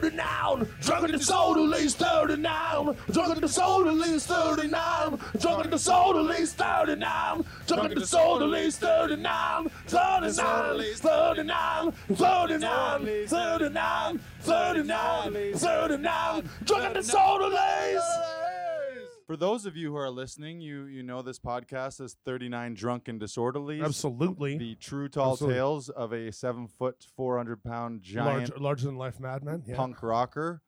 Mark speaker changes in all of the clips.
Speaker 1: 39. Drunk and disorderly 39. Drunk and disorderly 39. Drunk and disorderly 39. Drunk and disorderly 39. 39. 39. 39. 39. 39. 39. Drunk and disorderly.
Speaker 2: For those of you who are listening, you you know this podcast is 39 Drunk and Disorderlies.
Speaker 3: Absolutely.
Speaker 2: The true tall
Speaker 3: Absolutely.
Speaker 2: tales of a seven foot, 400 pound giant
Speaker 3: Large, larger than life madman. Yeah.
Speaker 2: punk rocker.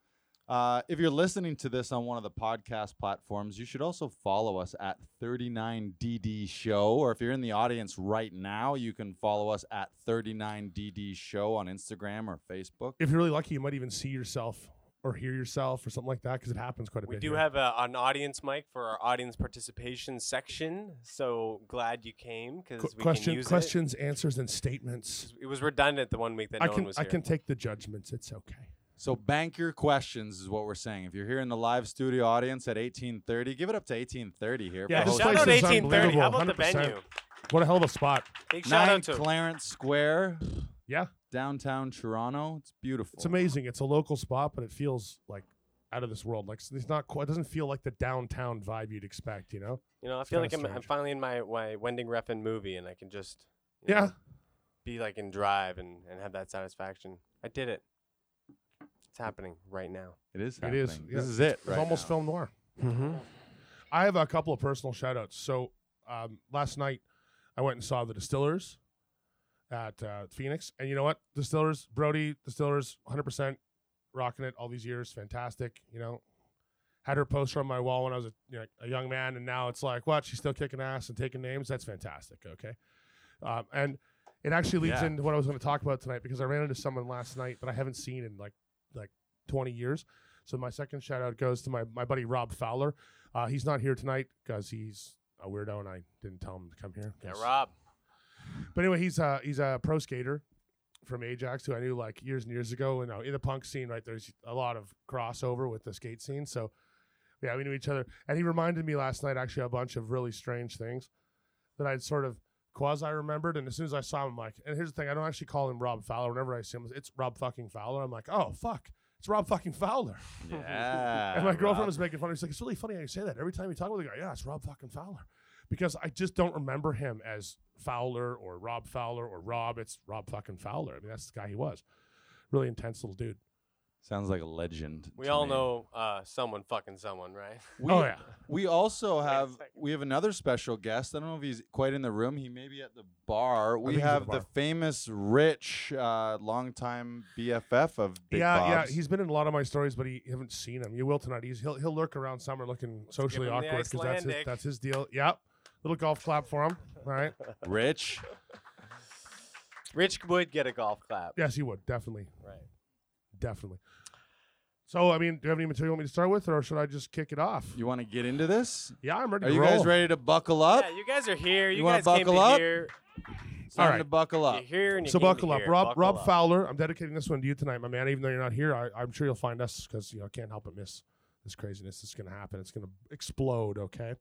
Speaker 2: Uh, if you're listening to this on one of the podcast platforms, you should also follow us at 39DD Show. Or if you're in the audience right now, you can follow us at 39DD Show on Instagram or Facebook.
Speaker 3: If you're really lucky, you might even see yourself or hear yourself or something like that because it happens quite a
Speaker 4: We
Speaker 3: bit.
Speaker 4: We do
Speaker 3: here.
Speaker 4: have a, an audience mic for our audience participation section. So glad you came because
Speaker 3: Qu-
Speaker 4: we
Speaker 3: question,
Speaker 4: can use
Speaker 3: questions, answers, and statements.
Speaker 4: it. It was redundant the one week that
Speaker 3: I
Speaker 4: no
Speaker 3: can
Speaker 4: one was here.
Speaker 3: I
Speaker 4: here.
Speaker 3: can take the judgments. It's okay.
Speaker 2: So bank your questions is what we're saying. If you're here in the live studio audience at 1830, give it up to 1830 here.
Speaker 3: Yeah, this
Speaker 4: Shout out
Speaker 3: place is
Speaker 4: 1830. How about the
Speaker 3: 100%.
Speaker 4: venue?
Speaker 3: What a hell of a spot.
Speaker 4: Big shout
Speaker 2: Nine
Speaker 4: out to
Speaker 2: Clarence Square,
Speaker 3: Yeah,
Speaker 2: downtown Toronto. It's beautiful.
Speaker 3: it's amazing. It's a local spot, but it feels like out of this world. Like it's not quite. It doesn't feel like the downtown vibe you'd expect. You know?
Speaker 4: you know. I
Speaker 3: It's
Speaker 4: feel like I'm, I'm finally in my my Winding Refn movie, and I can just
Speaker 3: Yeah.
Speaker 4: know, be like in Drive and and have that satisfaction. I did it. It's happening right now.
Speaker 2: It is.
Speaker 3: It is,
Speaker 2: happening.
Speaker 3: yeah.
Speaker 2: This is it.
Speaker 3: It's
Speaker 2: right
Speaker 3: almost
Speaker 2: now.
Speaker 3: film noir.
Speaker 4: Mm-hmm.
Speaker 3: I have a couple of personal shout outs. So um, last night I went and saw the Distillers at uh, Phoenix. And you know what? Distillers, Brody, Distillers, 100% rocking it all these years. Fantastic. You know, had her poster on my wall when I was a, you know, a young man. And now it's like, what? She's still kicking ass and taking names? That's fantastic. Okay. Um, and it actually leads
Speaker 2: Yeah.
Speaker 3: into what I was going to talk about tonight because I ran into someone last night that I haven't seen in like like 20 years. So my second shout out goes to my, my buddy Rob Fowler. Uh, he's not here tonight because he's a weirdo and I didn't tell him to come here.
Speaker 4: Yeah, Rob.
Speaker 3: But anyway, he's a he's a pro skater from Ajax who I knew like years and years ago. And uh, in the punk scene, right, there's a lot of crossover with the skate scene. So yeah, we knew each other. And he reminded me last night actually a bunch of really strange things that I'd sort of quasi remembered. And as soon as I saw him, I'm like, and here's the thing, I don't actually call him Rob Fowler. Whenever I see him, it's Rob fucking Fowler. I'm like, oh fuck, it's Rob fucking Fowler.
Speaker 2: Yeah.
Speaker 3: And my girlfriend
Speaker 2: Rob.
Speaker 3: was making fun of me. She's like, it's really funny how you say that. Every time you talk about the guy, yeah, it's Rob fucking Fowler. Because I just don't remember him as Fowler or Rob Fowler or Rob. It's Rob fucking Fowler. I mean, that's the guy he was. Really intense little dude.
Speaker 2: Sounds like a legend.
Speaker 4: We
Speaker 2: to
Speaker 4: all
Speaker 2: me.
Speaker 4: know uh, someone fucking someone, right?
Speaker 2: We,
Speaker 3: oh, yeah.
Speaker 2: We also have we have another special guest. I don't know if he's quite in the room. He may be at the bar. We
Speaker 3: think he's at
Speaker 2: have
Speaker 3: the
Speaker 2: the,
Speaker 3: bar.
Speaker 2: famous Rich, uh, longtime BFF of Big
Speaker 3: yeah,
Speaker 2: Bob's.
Speaker 3: yeah. He's been in a lot of my stories, but he you haven't seen him. You will tonight. He's he'll he'll lurk around somewhere looking socially
Speaker 4: him the
Speaker 3: awkward because that's his
Speaker 4: Icelandic.
Speaker 3: that's his deal. Yep. Little golf clap for him. All right.
Speaker 2: Rich.
Speaker 4: Rich would get a golf clap.
Speaker 3: Yes, he would definitely,
Speaker 4: Right.
Speaker 3: definitely. So, I mean, do you have any material you want me to start with, or should I just kick it off?
Speaker 2: You want to get into this?
Speaker 3: Yeah, I'm ready
Speaker 2: Are
Speaker 3: to
Speaker 2: you
Speaker 3: roll.
Speaker 2: guys ready to buckle up?
Speaker 4: Yeah, you guys are here. You,
Speaker 2: You wanna
Speaker 4: guys came
Speaker 2: buckle up?
Speaker 4: here.
Speaker 2: It's time
Speaker 3: All
Speaker 2: to buckle up.
Speaker 4: You're here and you
Speaker 3: So buckle up,
Speaker 4: here.
Speaker 3: Rob.
Speaker 4: Buckle
Speaker 3: Rob
Speaker 4: up.
Speaker 3: Fowler. I'm dedicating this one to you tonight, my man. Even though you're not here, I, I'm sure you'll find us because you know I can't help but miss this craziness. It's going to happen. It's going to explode. Okay.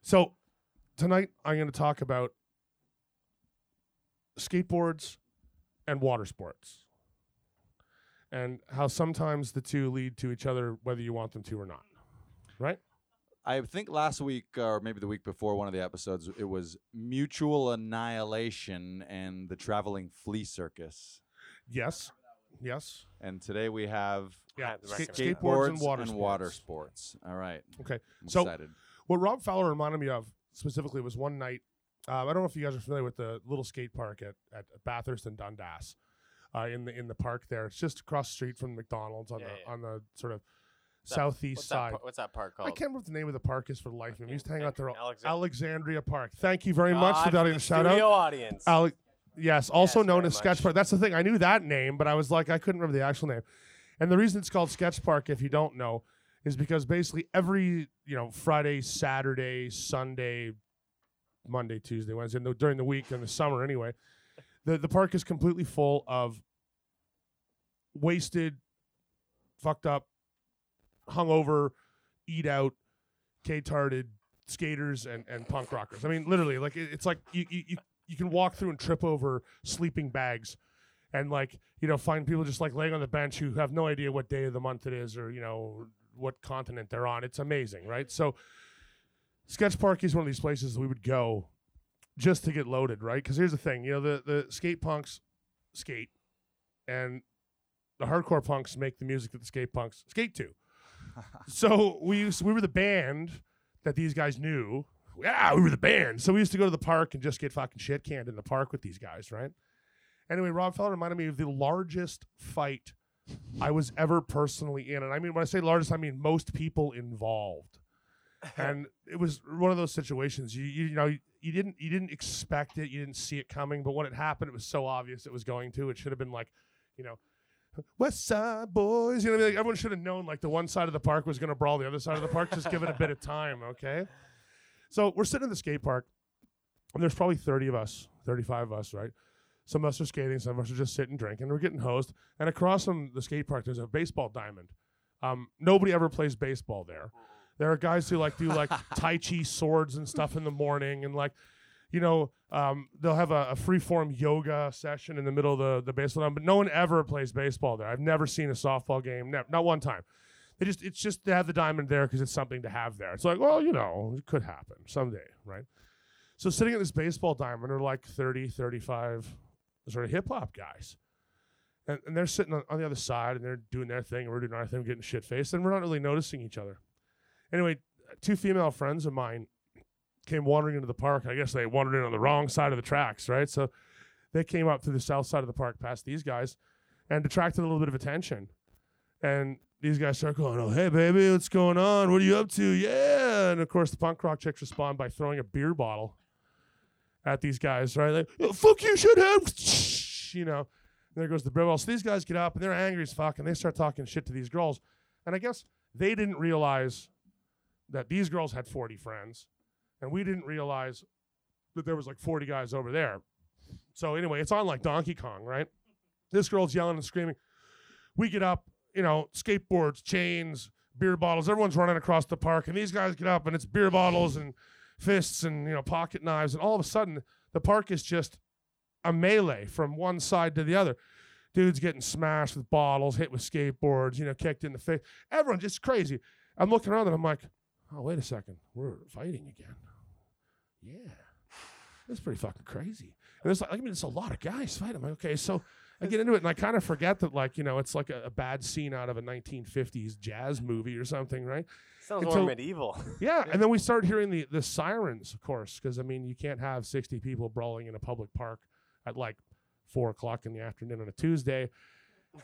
Speaker 3: So tonight I'm going to talk about skateboards and water sports, and how sometimes the two lead to each other, whether you want them to or not. Right?
Speaker 2: I think last week uh, or maybe the week before one of the episodes, it was mutual annihilation and the traveling flea circus.
Speaker 3: Yes. Yes.
Speaker 2: And today we have
Speaker 3: Yeah.
Speaker 4: had
Speaker 3: Ska- skateboards
Speaker 2: skateboards
Speaker 3: and water sports.
Speaker 2: sports. All right.
Speaker 3: Okay.
Speaker 2: I'm
Speaker 3: So-
Speaker 2: excited.
Speaker 3: What Rob Fowler reminded me of specifically was one night. Uh, I don't know if you guys are familiar with the little skate park at, at Bathurst and Dundas. Uh, in the in the park there, it's just across the street from McDonald's on
Speaker 4: Yeah,
Speaker 3: the
Speaker 4: yeah.
Speaker 3: on the sort of
Speaker 4: What's that-
Speaker 3: southeast
Speaker 4: what's
Speaker 3: side.
Speaker 4: That, par- what's that park called?
Speaker 3: I
Speaker 4: called?
Speaker 3: can't remember what the name of the park is for the life of me. We used to hang out there. all-
Speaker 4: Alexandria.
Speaker 3: Alexandria Park. Thank you very much for
Speaker 4: God,
Speaker 3: that
Speaker 4: the
Speaker 3: shout out.
Speaker 4: studio audience.
Speaker 3: Ale- yes, also
Speaker 4: Yes,
Speaker 3: known
Speaker 4: very
Speaker 3: as Sketch
Speaker 4: much.
Speaker 3: Park. That's the thing. I knew that name, but I was like, I couldn't remember the actual name. And the reason it's called Sketch Park, if you don't know, is because basically every you know Friday, Saturday, Sunday, Monday, Tuesday, Wednesday, no, during the week in the summer anyway, the the park is completely full of wasted, fucked up, hungover, eat out, K-tarded skaters and, and punk rockers. I mean, literally, like it, it's like you, you you you can walk through and trip over sleeping bags and like you know find people just like laying on the bench who have no idea what day of the month it is or you know what continent they're on. It's amazing, right? So Sketch Park is one of these places we would go just to get loaded, right? Because here's the thing, you know, the the skate punks skate, and the hardcore punks make the music that the skate punks skate to. so we used we were the band that these guys knew. Yeah, we were the band. So we used to go to the park and just get fucking shit canned in the park with these guys, right? Anyway, Rob Fowler reminded me of the largest fight I was ever personally in. And I mean, when I say largest, I mean most people involved. and it was one of those situations. You, you, you know you didn't you didn't expect it. You didn't see it coming. But when it happened it was so obvious it was going to. It should have been like you know west side boys. You know like everyone should have known like the one side of the park was going to brawl the other side of the park. Just give it a bit of time okay? So we're sitting in the skate park. And there's probably 30 of us 35 of us right some of us are skating some of us are just sitting drinking we're getting hosed and across from the skate park there's a baseball diamond um, nobody ever plays baseball there there are guys who like do like Tai Chi swords and stuff in the morning, and like, you know, um, they'll have a, a free form yoga session in the middle of the, the baseball diamond, but no one ever plays baseball there. I've never seen a softball game, never, not one time. They just it's just to have the diamond there because it's something to have there. It's like, well, you know, it could happen someday, right? So sitting at this baseball diamond are like 30, 35 sort of hip hop guys. And, and they're sitting on, on the other side and they're doing their thing and we're doing our thing, getting shit faced, and we're not really noticing each other. Anyway, two female friends of mine came wandering into the park. I guess they wandered in on the wrong side of the tracks, right? So they came up to the south side of the park past these guys and attracted a little bit of attention. And these guys start going, Oh, hey, baby, what's going on? What are you up to? Yeah. And of course, the punk rock chicks respond by throwing a beer bottle at these guys, right? Like, "Oh, fuck you, shithead. You know, and there goes the bottle. So these guys get up and they're angry as fuck and they start talking shit to these girls. And I guess they didn't realize that these girls had 40 friends, and we didn't realize that there was like 40 guys over there. So anyway, it's on like Donkey Kong, right? This girl's yelling and screaming. We get up, you know, skateboards, chains, beer bottles. Everyone's running across the park, and these guys get up, and it's beer bottles and fists and you know pocket knives, and all of a sudden the park is just a melee from one side to the other. Dudes getting smashed with bottles, hit with skateboards, you know, kicked in the face. Everyone just crazy. I'm looking around and I'm like, oh, wait a second, we're fighting again. Yeah, that's pretty fucking crazy. And it's like, I mean, it's a lot of guys fighting. I'm like, okay, so I get into it and I kind of forget that, like, you know, it's like a, a bad scene out of a 1950s jazz movie or something, right?
Speaker 4: Sounds
Speaker 3: Until-
Speaker 4: more medieval.
Speaker 3: Yeah, and then we start hearing the the sirens, of course, because I mean, you can't have 60 people brawling in a public park at like four o'clock in the afternoon on a Tuesday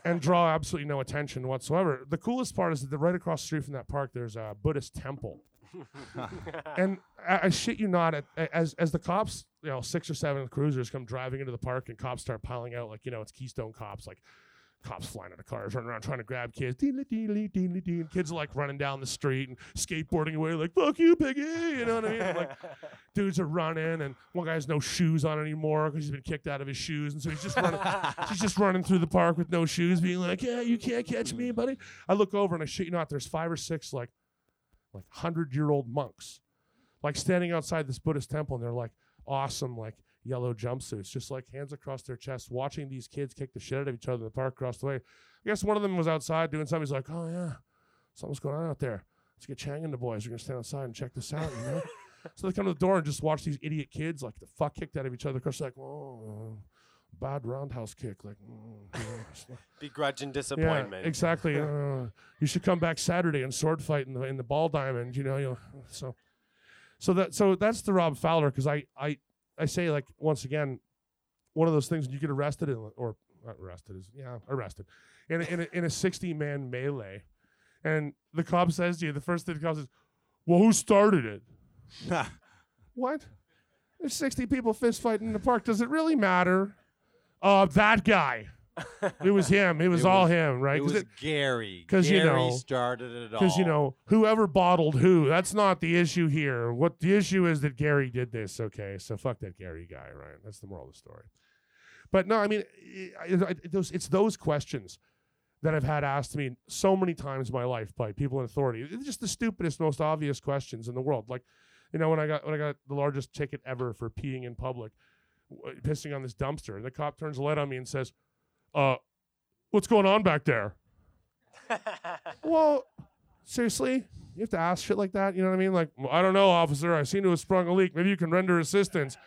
Speaker 3: and draw absolutely no attention whatsoever. The coolest part is that the, right across the street from that park, there's a Buddhist temple. and I, I shit you not, at, as as the cops, you know, six or seven cruisers come driving into the park, and cops start piling out, like you know, it's Keystone cops, like cops flying out of cars, running around trying to grab kids, deedly deedly deedly dee. kids are like running down the street and skateboarding away, like fuck you, piggy, you know what I mean? And, like dudes are running, and one guy has no shoes on anymore because he's been kicked out of his shoes, and so he's just running. he's just running through the park with no shoes, being like, "Yeah, you can't catch me, buddy." I look over and I shit you not, there's five or six like, like hundred year old monks, like standing outside this Buddhist temple, and they're like awesome, like yellow jumpsuits, just like hands across their chests, watching these kids kick the shit out of each other in the park across the way. I guess one of them was outside doing something. He's like, "Oh yeah, something's going on out there. Let's get Chang and the boys. We're gonna stand outside and check this out." You know. so they come to the door and just watch these idiot kids like the fuck kicked out of each other. Because like, oh, bad roundhouse kick. Like, mm, you know, it's like-
Speaker 4: Begrudge and
Speaker 3: yeah,
Speaker 4: disappointment.
Speaker 3: exactly. Uh, you should come back Saturday and sword fight in the in the ball diamond. You know, you know. So, so that so that's the Rob Fowler because I I I say like once again, one of those things when you get arrested in, or arrested is yeah arrested in a, in a, in a sixty man melee, and the cop says to you the first thing the cop says, "Well, who started it?" What? There's 60 people fist fighting in the park. Does it really matter? Uh, that guy. It was him. It was
Speaker 2: It
Speaker 3: all
Speaker 2: was-
Speaker 3: him, right?
Speaker 2: It was Gary.
Speaker 3: 'cause, you know-
Speaker 2: started it all.
Speaker 3: Because you know, whoever bottled who, that's not the issue here. What the issue is that Gary did this. Okay, so fuck that Gary guy, right? That's the moral of the story. But no, I mean, it- those, it's those questions that I've had asked me so many times in my life by people in authority. It's just the stupidest, most obvious questions in the world. Like, you know, when I got when I got the largest ticket ever for peeing in public, w- pissing on this dumpster, and the cop turns the light on me and says, uh, what's going on back there? Well, seriously, you have to ask shit like that. You know what I mean? Like, I don't know, officer. I seem to have sprung a leak. Maybe you can render assistance.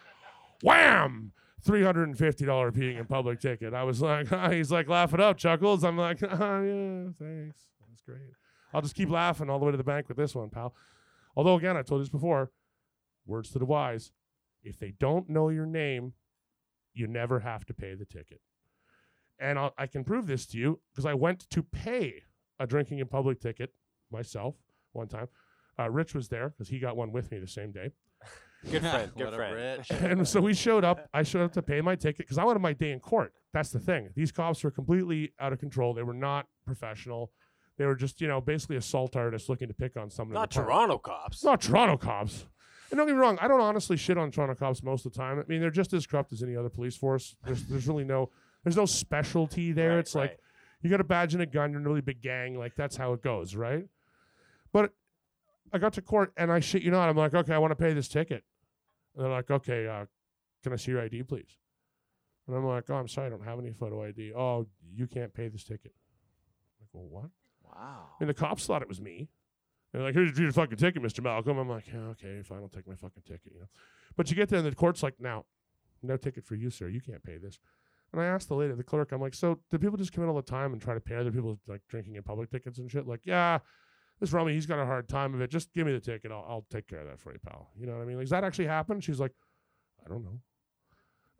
Speaker 3: Wham! Three hundred and fifty dollar peeing in public ticket. I was like, he's like, laugh it up, chuckles. I'm like, oh, yeah, thanks. That's great. I'll just keep laughing all the way to the bank with this one, pal. Although, again, I told you this before. Words to the wise: if they don't know your name, you never have to pay the ticket. And I'll, I can prove this to you because I went to pay a drinking in public ticket myself one time. Uh, Rich was there because he got one with me the same day.
Speaker 4: Good friend. Good friend.
Speaker 2: rich.
Speaker 3: and so we showed up. I showed up to pay my ticket because I wanted my day in court. That's the thing. These cops were completely out of control. They were not professional. They were just, you know, basically assault artists looking to pick on someone.
Speaker 4: Not
Speaker 3: the park.
Speaker 4: Toronto cops.
Speaker 3: Not Toronto cops. And don't get me wrong, I don't honestly shit on Toronto cops most of the time. I mean, they're just as corrupt as any other police force. There's there's really no there's no specialty there.
Speaker 4: Right,
Speaker 3: it's like you got a badge and a gun, you're in a really big gang. Like that's how it goes, right? But I got to court and I shit you not, I'm like, okay, I want to pay this ticket. And they're like, okay, uh, can I see your ID, please? And I'm like, oh, I'm sorry, I don't have any photo ID. Oh, you can't pay this ticket. I'm like, well, what?
Speaker 2: Wow.
Speaker 3: And the cops thought it was me. They're like, here's your fucking ticket, Mr. Malcolm. I'm like, yeah, okay, fine, I'll take my fucking ticket, you know. But you get there and the court's like, now, no ticket for you, sir. You can't pay this. And I asked the lady, the clerk, I'm like, so do people just come in all the time and try to pay other people like drinking in public tickets and shit? Like, yeah, this Rummy, he's got a hard time of it. Just give me the ticket. I'll, I'll take care of that for you, pal. You know what I mean? Like, does that actually happen? She's like, I don't know.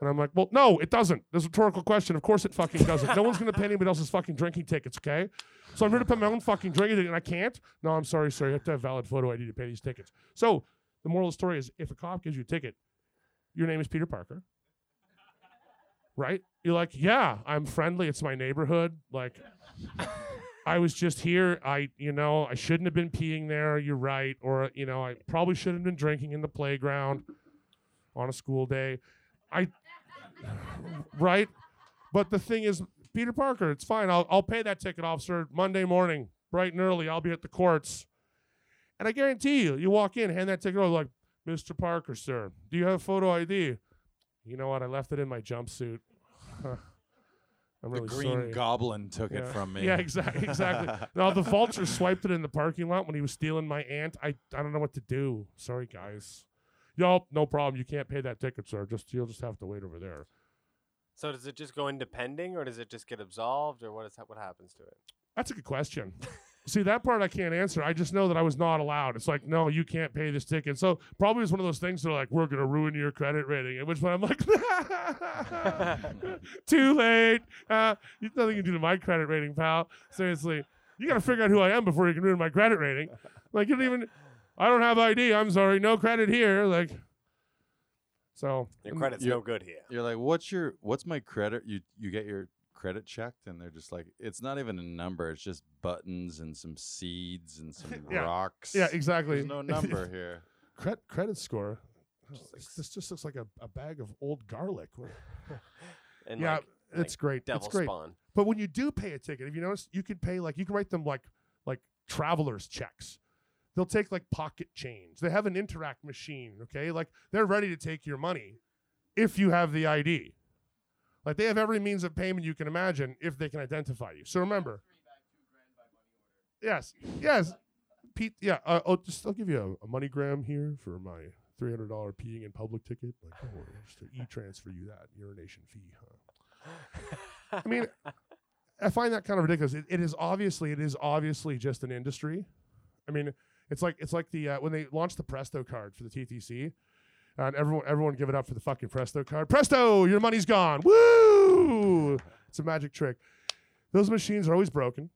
Speaker 3: And I'm like, well, no, it doesn't. There's a rhetorical question. Of course it fucking doesn't. no one's going to pay anybody else's fucking drinking tickets, okay? So I'm here to pay my own fucking drinking ticket, and I can't? No, I'm sorry, sir. You have to have valid photo ID to pay these tickets. So the moral of the story is if a cop gives you a ticket, your name is Peter Parker. Right? You're like, yeah, I'm friendly. It's my neighborhood. Like, I was just here. I, you know, I shouldn't have been peeing there. You're right. Or, you know, I probably shouldn't have been drinking in the playground on a school day. I, right? But the thing is, Peter Parker, it's fine. I'll, I'll pay that ticket, officer, Monday morning, bright and early. I'll be at the courts. And I guarantee you, you walk in, hand that ticket over, like, Mr. Parker, sir, do you have a photo ID? You know what? I left it in my jumpsuit. I'm
Speaker 2: The
Speaker 3: really
Speaker 2: Green
Speaker 3: sorry.
Speaker 2: Goblin took it from me.
Speaker 3: Yeah, exactly. Exactly. no, the vulture swiped it in the parking lot when he was stealing my aunt. I, I don't know what to do. Sorry, guys. Yup, no problem. You can't pay that ticket, sir. Just you'll just have to wait over there.
Speaker 4: So does it just go into pending, or does it just get absolved, or what is what happens to it?
Speaker 3: That's a good question. See, that part I can't answer. I just know that I was not allowed. It's like, no, you can't pay this ticket. So probably it's one of those things that are like, we're gonna ruin your credit rating. At which point I'm like, too late. Uh, you nothing you can do to my credit rating, pal. Seriously, you gotta figure out who I am before you can ruin my credit rating. Like you don't even. I don't have ID. I'm sorry, no credit here. Like, so
Speaker 4: Your credit's no good here.
Speaker 2: You're like, what's your what's my credit? You you get your credit checked, and they're just like, it's not even a number. It's just buttons and some seeds and some
Speaker 3: Yeah.
Speaker 2: rocks.
Speaker 3: yeah, exactly.
Speaker 2: There's no number here.
Speaker 3: Cred- credit score. Oh,
Speaker 4: Just like
Speaker 3: this just looks like a, a bag of old garlic. What-
Speaker 4: And
Speaker 3: yeah,
Speaker 4: like,
Speaker 3: it's great.
Speaker 4: devil
Speaker 3: it's great.
Speaker 4: spawn.
Speaker 3: But when you do pay a ticket, if you notice, you can pay like you can write them like like travelers checks. They'll take like pocket change. They have an Interac machine. Okay, like they're ready to take your money if you have the ID. Like they have every means of payment you can imagine if they can identify you. So remember. Yes. Yes. Pete. Yeah. Uh, I'll just I'll give you a, a money gram here for my three hundred dollar peeing in public ticket. Like, just e transfer you that urination fee. Huh? I mean, I find that kind of ridiculous. It, it is obviously it is obviously just an industry. I mean, it's like it's like the uh, when they launched the Presto card for the TTC, and everyone everyone give it up for the fucking Presto card. Presto, your money's gone. Woo! It's a magic trick. Those machines are always broken.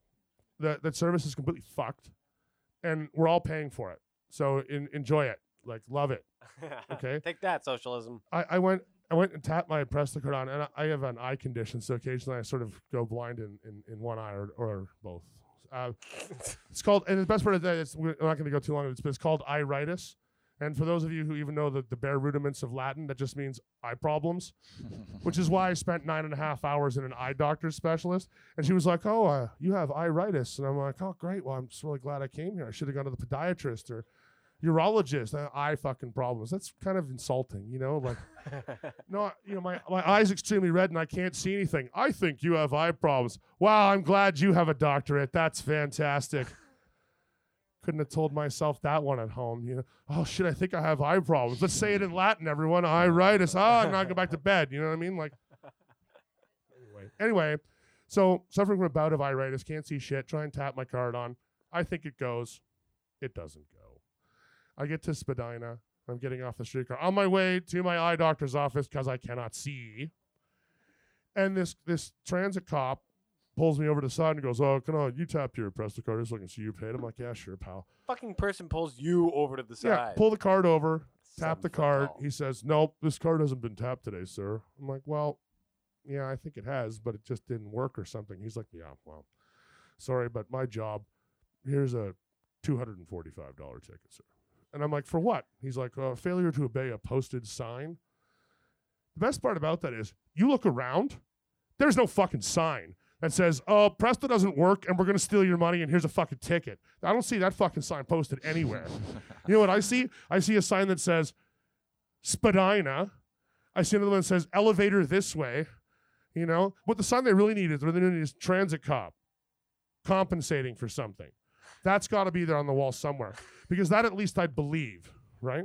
Speaker 3: That that service is completely fucked, and we're all paying for it. So in, enjoy it, like love it. Okay.
Speaker 4: Take that, socialism.
Speaker 3: I, I went I went and tapped my Presto card on, and I, I have an eye condition, so occasionally I sort of go blind in, in, in one eye or, or both. Uh, it's called, and the best part of that is we're not going to go too long. It's, it's called iritis. And for those of you who even know the, the bare rudiments of Latin, that just means eye problems, which is why I spent nine and a half hours in an eye doctor specialist. And she was like, "Oh, uh, you have iritis," and I'm like, "Oh, great. Well, I'm just really glad I came here. I should have gone to the podiatrist or." urologist, uh, eye fucking problems. That's kind of insulting, you know. Like, no, you know, my my eye's extremely red and I can't see anything. I think you have eye problems. Wow, I'm glad you have a doctorate. That's fantastic. Couldn't have told myself that one at home. You know, oh shit, I think I have eye problems. Let's say it in Latin, everyone. Iritis. Oh, ah, I'm not going back to bed. You know what I mean? Like, anyway, anyway. So suffering from a bout of iritis, can't see shit. Try and tap my card on. I think it goes. It doesn't go. I get to Spadina. I'm getting off the streetcar on my way to my eye doctor's office because I cannot see. And this this transit cop pulls me over to the side and goes, "Oh, come on, you tap your Presto card just so I can see you paid." I'm like, "Yeah, sure, pal."
Speaker 4: Fucking person pulls you over to the side.
Speaker 3: Yeah, pull the card over, tap
Speaker 4: Some
Speaker 3: the card. He says, "Nope, this card hasn't been tapped today, sir." I'm like, "Well, yeah, I think it has, but it just didn't work or something." He's like, "Yeah, well, sorry, but my job. Here's a two hundred and forty-five dollar ticket, sir." And I'm like, "For what?" He's like, uh, "Failure to obey a posted sign." The best part about that is, you look around, there's no fucking sign that says, "Oh, Presto doesn't work, and we're gonna steal your money, and here's a fucking ticket." I don't see that fucking sign posted anywhere. You know what I see? I see a sign that says Spadina. I see another one that says elevator this way. You know, what the sign they really need is what they need is transit cop compensating for something. That's got to be there on the wall somewhere because that at least I'd believe, right?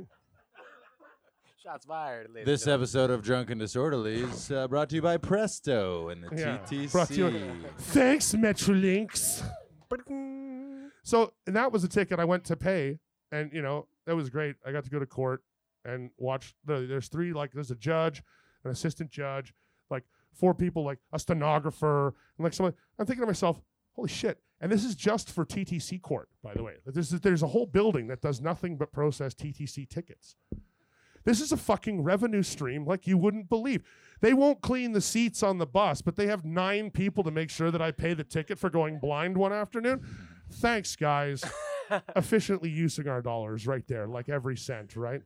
Speaker 4: Shots fired. ladies
Speaker 2: This
Speaker 4: and
Speaker 2: episode of Drunken Disorderly is uh, brought to you by Presto and the
Speaker 3: Yeah,
Speaker 2: TTC.
Speaker 3: brought to you- Thanks, Metrolinx.
Speaker 4: gentlemen.
Speaker 3: So, and that was a ticket I went to pay, and you know that was great. I got to go to court and watch. The, there's three like there's a judge, an assistant judge, like four people, like a stenographer, and like someone. I'm thinking to myself, holy shit! And this is just for TTC court, by the way. This is there's a whole building that does nothing but process TTC tickets. This is a fucking revenue stream like you wouldn't believe. They won't clean the seats on the bus, but they have nine people to make sure that I pay the ticket for going blind one afternoon. Thanks, guys. Efficiently using our dollars right there, like every cent, right?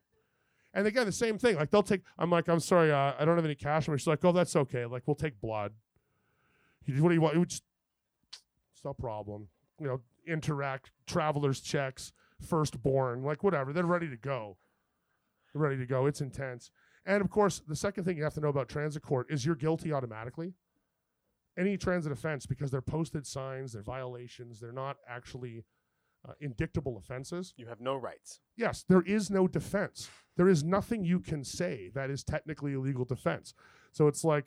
Speaker 3: And again, the same thing. Like they'll take. I'm like, I'm sorry, uh, I don't have any cash. And she's like, oh, that's okay. Like we'll take blood. You- What do you want? Just, it's no problem. You know, Interac, travelers checks, firstborn, like whatever. They're ready to go. Ready to go. It's intense. And of course, the second thing you have to know about transit court is you're guilty automatically. Any transit offense, because they're posted signs, they're violations, they're not actually uh, indictable offenses.
Speaker 4: You have no rights.
Speaker 3: Yes, there is no defense. There is nothing you can say that is technically a legal defense. So it's like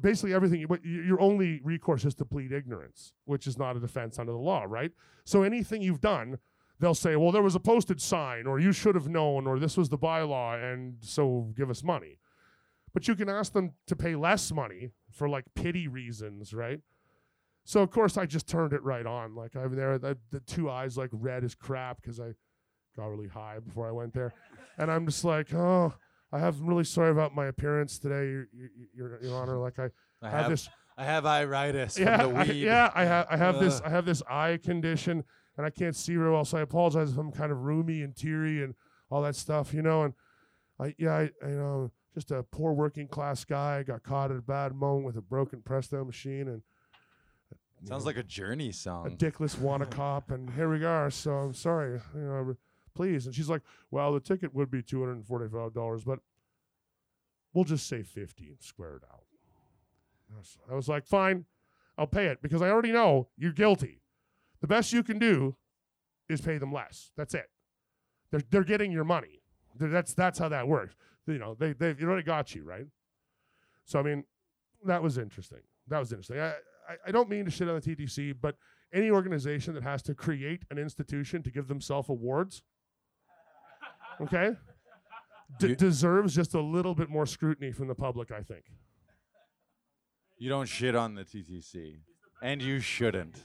Speaker 3: basically everything. But your only recourse is to plead ignorance, which is not a defense under the law, right? So anything you've done, they'll say, "Well, there was a posted sign, or you should have known, or this was the bylaw, and so give us money." But you can ask them to pay less money for like pity reasons, right? So of course I just turned it right on. Like I'm there, the, the two eyes like red as crap because I got really high before I went there, and I'm just like, oh, I have I'm really sorry about my appearance today, Your, your, your, Honor. Like I,
Speaker 2: I
Speaker 3: have
Speaker 2: have,
Speaker 3: this,
Speaker 2: I have iritis
Speaker 3: yeah,
Speaker 2: from the
Speaker 3: I, yeah, I have, I have this, I have this eye condition, and I can't see very well. So I apologize if I'm kind of rheumy and teary and all that stuff, you know. And I, yeah, I, you know, just a poor working class guy got caught at a bad moment with a broken Presto machine and.
Speaker 2: Sounds
Speaker 3: know,
Speaker 2: like a Journey song.
Speaker 3: a dickless want a cop, and here we are. So I'm sorry, you know, please. And she's like, "Well, the ticket would be two hundred and forty-five dollars, but we'll just say fifty and square it out." I was like, "Fine, I'll pay it because I already know you're guilty. The best you can do is pay them less. That's it. They're they're getting your money. They're- That's that's how that works. You know, they they've already got you right. So I mean, that was interesting. That was interesting. I, I, I don't mean to shit on the TTC, but any organization that has to create an institution to give themselves awards, okay, d- deserves just a little bit more scrutiny from the public. I think.
Speaker 2: You don't shit on the TTC, and you shouldn't.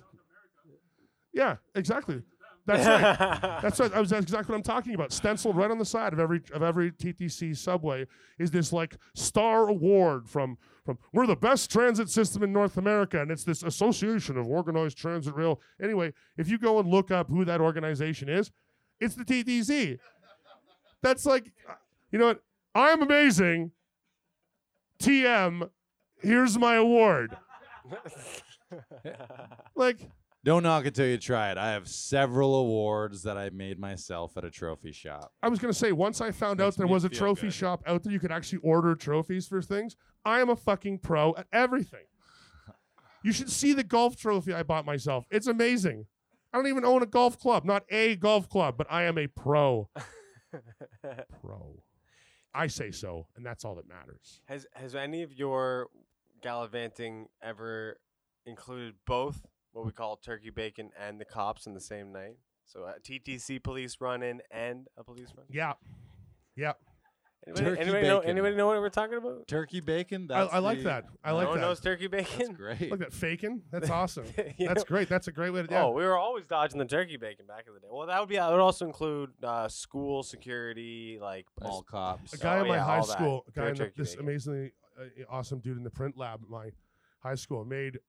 Speaker 3: Yeah, exactly. That's right. That's right. I was that's exactly what I'm talking about. Stenciled right on the side of every of every TTC subway is this like star award from from we're the best transit system in North America, and it's this association of organized transit rail. Anyway, if you go and look up who that organization is, it's the TTC. That's like, you know what? I'm amazing. TM, here's my award. Like,
Speaker 2: Don't knock it till you try it. I have several awards that I made myself at a trophy shop.
Speaker 3: I was gonna say once I found out there
Speaker 2: me
Speaker 3: was a
Speaker 2: feel
Speaker 3: trophy
Speaker 2: good.
Speaker 3: shop out there, you could actually order trophies for things. I am a fucking pro at everything. You should see the golf trophy I bought myself. It's amazing. I don't even own a golf club, not a golf club, but I am a pro. pro. I say so, and that's all that matters.
Speaker 4: Has has any of your gallivanting ever included both what we call turkey bacon and the cops in the same night? So a TTC police run in and a police run.
Speaker 3: Yeah. Yeah.
Speaker 4: Anybody,
Speaker 2: Turkey
Speaker 4: anybody know? Anybody know what we're talking about?
Speaker 2: Turkey bacon.
Speaker 3: I,
Speaker 2: That's
Speaker 3: I like
Speaker 2: the-
Speaker 3: that. I
Speaker 4: no
Speaker 3: like
Speaker 4: one
Speaker 3: that.
Speaker 4: knows turkey
Speaker 2: That's
Speaker 4: bacon.
Speaker 2: great.
Speaker 3: Look at that faking. That's awesome. That's
Speaker 4: know-
Speaker 3: great. That's a great way to do. yeah.
Speaker 4: Oh, we were always dodging the turkey bacon back in the day. Well, that would be. That would also include uh, school security, like
Speaker 2: all cops.
Speaker 3: a guy
Speaker 4: Oh,
Speaker 3: in my
Speaker 4: yeah,
Speaker 3: high
Speaker 4: all that.
Speaker 3: school, a guy
Speaker 4: Pure
Speaker 3: in the, this
Speaker 4: bacon.
Speaker 3: amazingly uh, awesome dude in the print lab at my high school made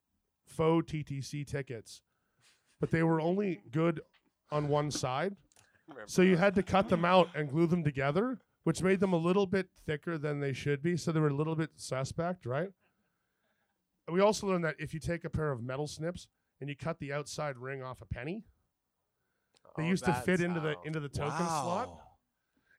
Speaker 3: faux TTC tickets, but they were only good on one side. So you had to cut them out and glue them together, which made them a little bit thicker than they should be. So they were a little bit suspect, right? We also learned that if you take a pair of metal snips and you cut the outside ring off a penny, they
Speaker 4: Oh,
Speaker 3: used to fit into the into the token slot
Speaker 2: Wow.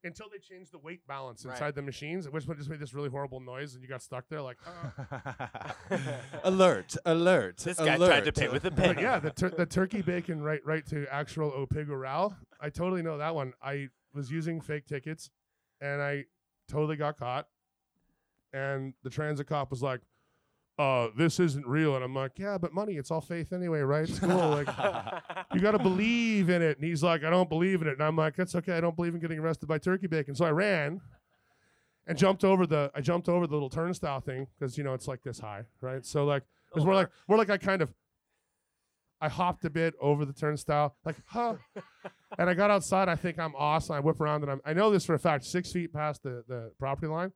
Speaker 3: Until they changed the weight balance
Speaker 4: Right.
Speaker 3: inside the machines, which one just made this really horrible noise, and you got stuck there like. "Ah."
Speaker 2: alert! Alert!
Speaker 4: This guy tried to pay with a
Speaker 3: but yeah, the tur- the turkey bacon right right to actual Opigural. I totally know that one. I was using fake tickets, and I totally got caught. And the transit cop was like, "Uh, this isn't real," and I'm like, "Yeah, but money, it's all faith anyway, right? It's cool. Like, you got to believe in it." And he's like, "I don't believe in it," and I'm like, "That's okay. I don't believe in getting arrested by turkey bacon." So I ran. And jumped over the, I jumped over the little turnstile thing because you know it's like this high, right? So like, it was more like, more like I kind of I hopped a bit over the turnstile, like, huh. and I got outside. I think I'm awesome. I whip around and I'm, I know this for a fact. Six feet past the, the property line,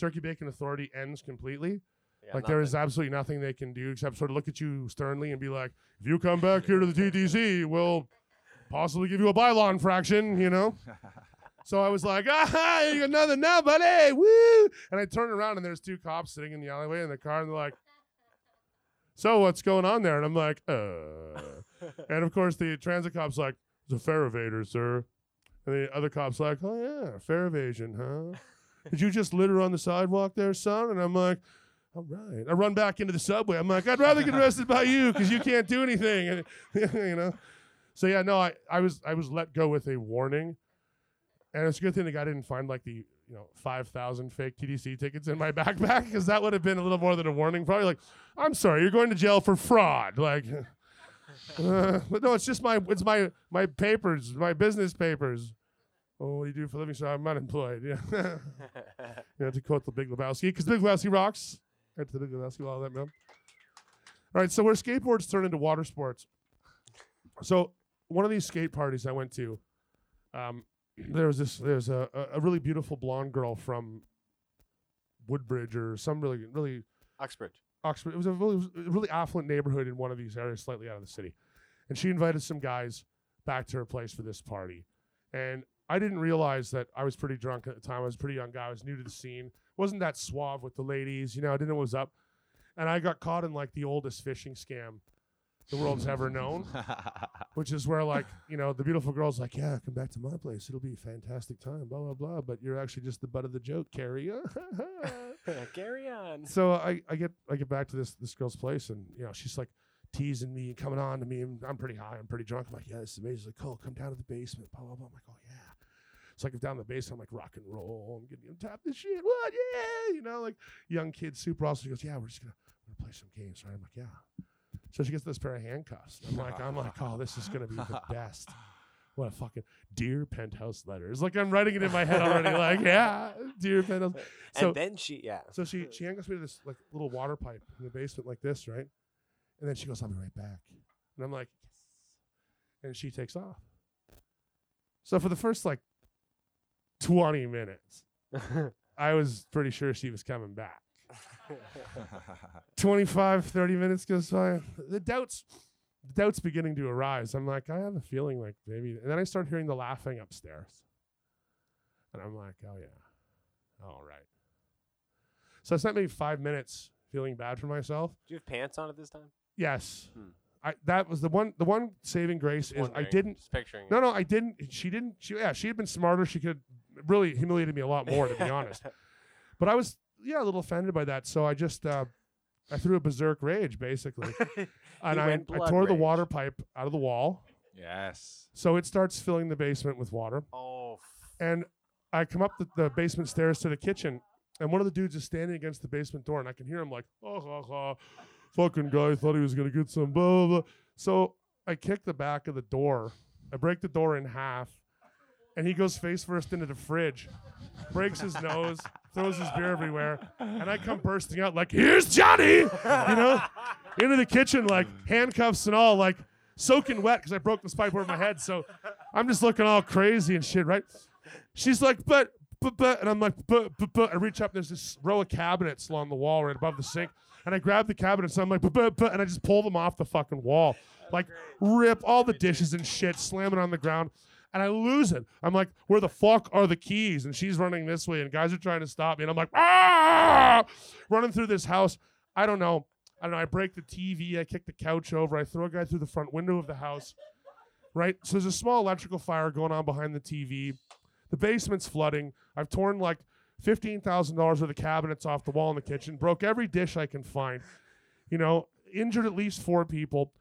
Speaker 3: Turkey Bacon Authority ends completely.
Speaker 4: Yeah,
Speaker 3: like there is absolutely nothing they can do except sort of look at you sternly and be like, if you come back here to the TTC, we'll possibly give you a bylaw infraction, you know? so I was like, ah, you got nothing now, buddy. Woo! And I turned around and there's two cops sitting in the alleyway in the car and they're like, so what's going on there? And I'm like, uh. and of course the transit cop's like, it's a fare evader, sir. And the other cop's like, oh yeah, fare evasion, huh? Did you just litter on the sidewalk there, son? And I'm like, all right. I run back into the subway. I'm like, I'd rather get arrested by you because you can't do anything. You know. So yeah, no, I, I was I was let go with a warning, and it's a good thing the guy didn't find like the you know five thousand fake TTC tickets in my backpack because that would have been a little more than a warning. Probably like, I'm sorry, you're going to jail for fraud. Like, uh, but no, it's just my it's my my papers, my business papers. Oh, what do you do for a living? So I'm unemployed. Yeah. You know, to quote the Big Lebowski, because Big Lebowski rocks. Right to the Big Lebowski, all that, man. All right, so where skateboards turn into water sports. So one of these skate parties I went to, um, there was this. There's a, a really beautiful blonde girl from Woodbridge or some really really
Speaker 4: Uxbridge.
Speaker 3: Oxford. It was a really, it was a really affluent neighborhood in one of these areas, slightly out of the city. And she invited some guys back to her place for this party. And I didn't realize that I was pretty drunk at the time. I was a pretty young guy. I was new to the scene. Wasn't that suave with the ladies. You know, I didn't know what was up. And I got caught in like the oldest fishing scam the world's ever known, which is where like you know the beautiful girl's like, yeah, come back to my place. It'll be a fantastic time. Blah blah blah. But you're actually just the butt of the joke, Carrie.
Speaker 4: Carry on.
Speaker 3: so I, I get I get back to this this girl's place and you know she's like teasing me and coming on to me and I'm pretty high I'm pretty drunk I'm like yeah this is amazing She's like Cole come down to the basement blah blah blah I'm like oh yeah so I get down the basement I'm like rock and roll I'm getting on top of this shit what yeah you know like young kid super awesome she goes yeah we're just gonna, we're gonna play some games right I'm like yeah so she gets this pair of handcuffs I'm like I'm like oh this is gonna be the best what a fucking dear penthouse letters like I'm writing it in my head already like yeah dear penthouse so
Speaker 4: and then she, yeah.
Speaker 3: so she she handcuffs me to this like little water pipe in the basement like this, right? And then she goes, "I'll be right back." And I'm like, "Yes." And she takes off. So for the first like 20 minutes, I was pretty sure she was coming back. 25, 30 minutes goes by. The doubts the doubts beginning to arise. I'm like, I have a feeling like maybe and then I start hearing the laughing upstairs. And I'm like, oh yeah. All right. So I spent maybe five minutes feeling bad for myself.
Speaker 4: Do you have pants on at this time?
Speaker 3: Yes.
Speaker 4: Hmm.
Speaker 3: I that was the one the one saving grace is I didn't
Speaker 4: Just picturing.
Speaker 3: no no I didn't she didn't she yeah she had been smarter she could really humiliated me a lot more to be honest but I was yeah a little offended by that so I just uh I threw a berserk rage basically and I, I
Speaker 4: blood
Speaker 3: tore the water pipe out of the wall
Speaker 2: Yes.
Speaker 3: so it starts filling the basement with water
Speaker 4: Oh.
Speaker 3: and I come up the, the basement stairs to the kitchen, and one of the dudes is standing against the basement door, and I can hear him like, "Ha ha ha, fucking guy thought he was gonna get some blah blah." blah." So I kick the back of the door, I break the door in half, and he goes face first into the fridge, breaks his nose, throws his beer everywhere, and I come bursting out like, "Here's Johnny!" You know, into the kitchen like handcuffs and all, like soaking wet because I broke the pipe over my head. So I'm just looking all crazy and shit, right? She's like, but, but, but, and I'm like, but, but, but. I reach up, and there's this row of cabinets along the wall right above the sink, and I grab the cabinets, and I'm like, but, but, but, and I just pull them off the fucking wall, like rip all the dishes and shit, slam it on the ground, and I lose it. I'm like, where the fuck are the keys? And she's running this way, and guys are trying to stop me, and I'm like, ah, running through this house. I don't know. I don't know. I break the TV. I kick the couch over. I throw a guy through the front window of the house. Right. So there's a small electrical fire going on behind the TV. The basement's flooding. I've torn like fifteen thousand dollars worth of cabinets off the wall in the kitchen. Broke every dish I can find. You know, injured at least four people.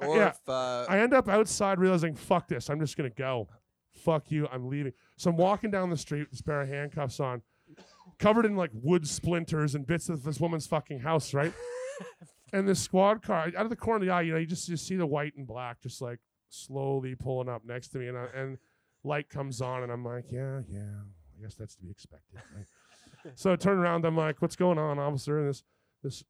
Speaker 5: Or
Speaker 3: yeah.
Speaker 5: if uh,
Speaker 3: I end up outside realizing, fuck this. I'm just gonna go. Fuck you. I'm leaving. So I'm walking down the street with this pair of handcuffs on, covered in like wood splinters and bits of this woman's fucking house, right? and this squad car out of the corner of the eye, you know, you just you see the white and black just like slowly pulling up next to me, and I, and light comes on, and I'm like, yeah, yeah, I guess that's to be expected. Right? so I turn around, I'm like, what's going on, officer? And this this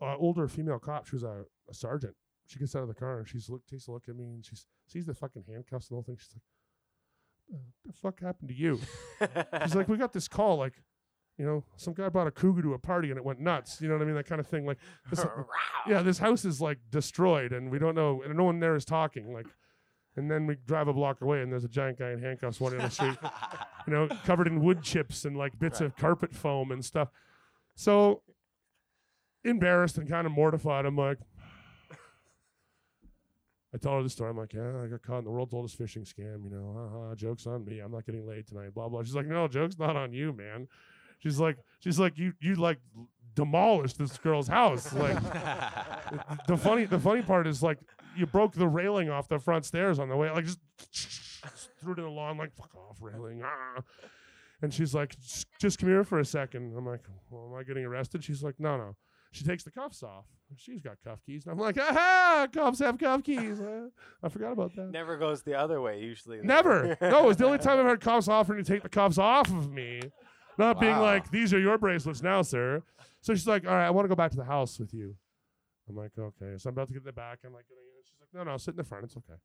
Speaker 3: uh, older female cop, she was a, a sergeant. She gets out of the car and she's look takes a look at me and she sees the fucking handcuffs and the whole thing. She's like, "Uh, "The fuck happened to you?" She's like, "We got this call, like, you know, some guy brought a cougar to a party and it went nuts. You know what I mean? That kind of thing. Like, this, yeah, this house is like destroyed and we don't know, and no one there is talking. Like, and then we drive a block away and there's a giant guy in handcuffs running on the street, you know, covered in wood chips and like bits of carpet foam and stuff. So embarrassed and kind of mortified, I'm like, I told her the story. I'm like, yeah, I got caught in the world's oldest phishing scam. You know, haha, jokes on me. I'm not getting laid tonight. Blah blah. She's like, no, jokes not on you, man. She's like, she's like, you you like demolished this girl's house. Like, the funny the funny part is like, you broke the railing off the front stairs on the way. Like, just, just threw it in the lawn. Like, fuck off, railing. Ah. And she's like, "Just- just come here for a second. I'm like, well, am I getting arrested? She's like, no, no. She takes the cuffs off. She's got cuff keys. And I'm like, aha, cuffs have cuff keys. I forgot about that.
Speaker 4: Never goes the other way usually. though.
Speaker 3: Never. no, it was the only time I've had cops offering to take the cuffs off of me. Not being like, these are your bracelets now, sir. So she's like, all right, I want to go back to the house with you. I'm like, okay. So I'm about to get in the back. I'm like, she's like, no, no, sit in the front. It's okay.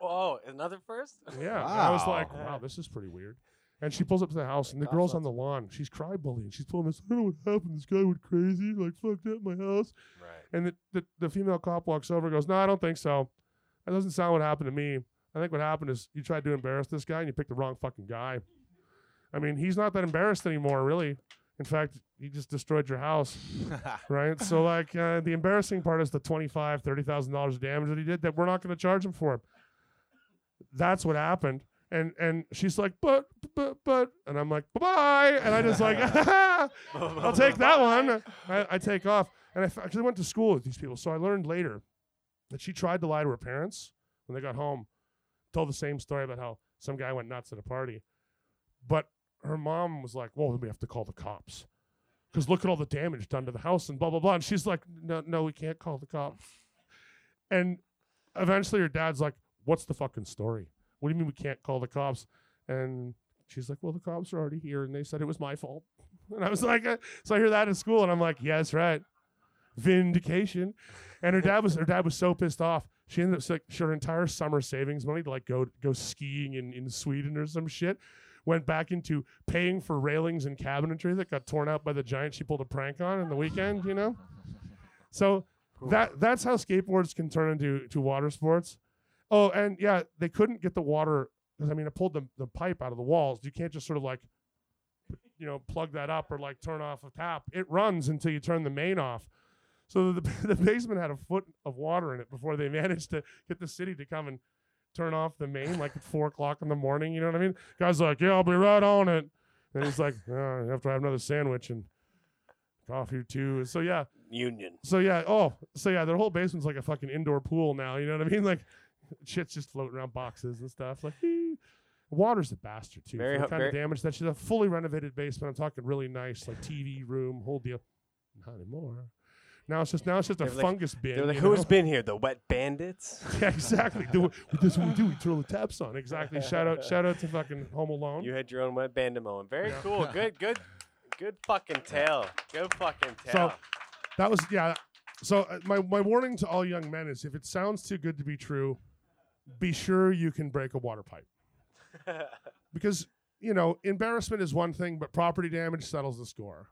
Speaker 4: Oh, another first?
Speaker 3: Yeah. And I was like, wow, this is pretty weird. And she pulls up to the house, and the
Speaker 4: Cops
Speaker 3: girl's
Speaker 4: on
Speaker 3: on the lawn. She's cry bullying. She's pulling this. I don't know what happened. This guy went crazy, like fucked up my house.
Speaker 4: Right.
Speaker 3: And the, the, the female cop walks over and goes, No, I don't think so. That doesn't sound what happened to me. I think what happened is you tried to embarrass this guy and you picked the wrong fucking guy. I mean, he's not that embarrassed anymore, really. In fact, he just destroyed your house, right? So, like, uh, the embarrassing part is the twenty-five, thirty thousand dollars of damage that he did that we're not going to charge him for. That's what happened. And and she's like, but but but, and I'm like, bye bye, and I just like, I'll take that one. I, I take off, and I f- actually went to school with these people, so I learned later that she tried to lie to her parents when they got home. Told the same story about how some guy went nuts at a party, but her mom was like, "Well, then we have to call the cops because look at all the damage done to the house and blah blah blah." And she's like, "No, no, we can't call the cops." And eventually, her dad's like, "What's the fucking story? What do you mean we can't call the cops?" And she's like, "Well, the cops are already here, and they said it was my fault." And I was like, uh, "So I hear that in school, and I'm like, yes, right, vindication." And her dad was her dad was so pissed off. She ended up like her entire summer savings money to like go go skiing in, in Sweden or some shit. Went back into paying for railings and cabinetry that got torn out by the giant she pulled a prank on in the weekend, you know? So that that's how skateboards can turn into to water sports. Oh, and yeah, they couldn't get the water because I mean, I pulled the, the pipe out of the walls. You can't just sort of like, you know, plug that up or like turn off a tap. It runs until you turn the main off. So the, the basement had a foot of water in it before they managed to get the city to come and turn off the main like at four o'clock in the morning. You know what I mean? Guy's like, "Yeah, I'll be right on it," and he's like, oh, "You have to have another sandwich and coffee too." So yeah,
Speaker 4: Union.
Speaker 3: so yeah, oh, so yeah, their whole basement's like a fucking indoor pool now. You know what I mean? Like, shit's just floating around boxes and stuff. Like, water's a bastard too.
Speaker 4: Very
Speaker 3: for the
Speaker 4: hu-
Speaker 3: kind of damage that she's a fully renovated basement. I'm talking really nice, like TV room, whole deal. Not anymore. Now it's just now it's just a
Speaker 4: They're like-
Speaker 3: fungus bin.
Speaker 4: They're like, who's
Speaker 3: know?
Speaker 4: been here? The wet bandits?
Speaker 3: yeah, exactly. Do this is what we do. We turn the taps on. Exactly. Shout out, shout out to fucking Home Alone.
Speaker 4: You had your own wet bandit moment. Very
Speaker 3: Yeah.
Speaker 4: cool. Good, good, good fucking tale. Good fucking tale.
Speaker 3: So that was yeah. So uh, my my warning to all young men is if it sounds too good to be true, be sure you can break a water pipe because you know embarrassment is one thing, but property damage settles the score.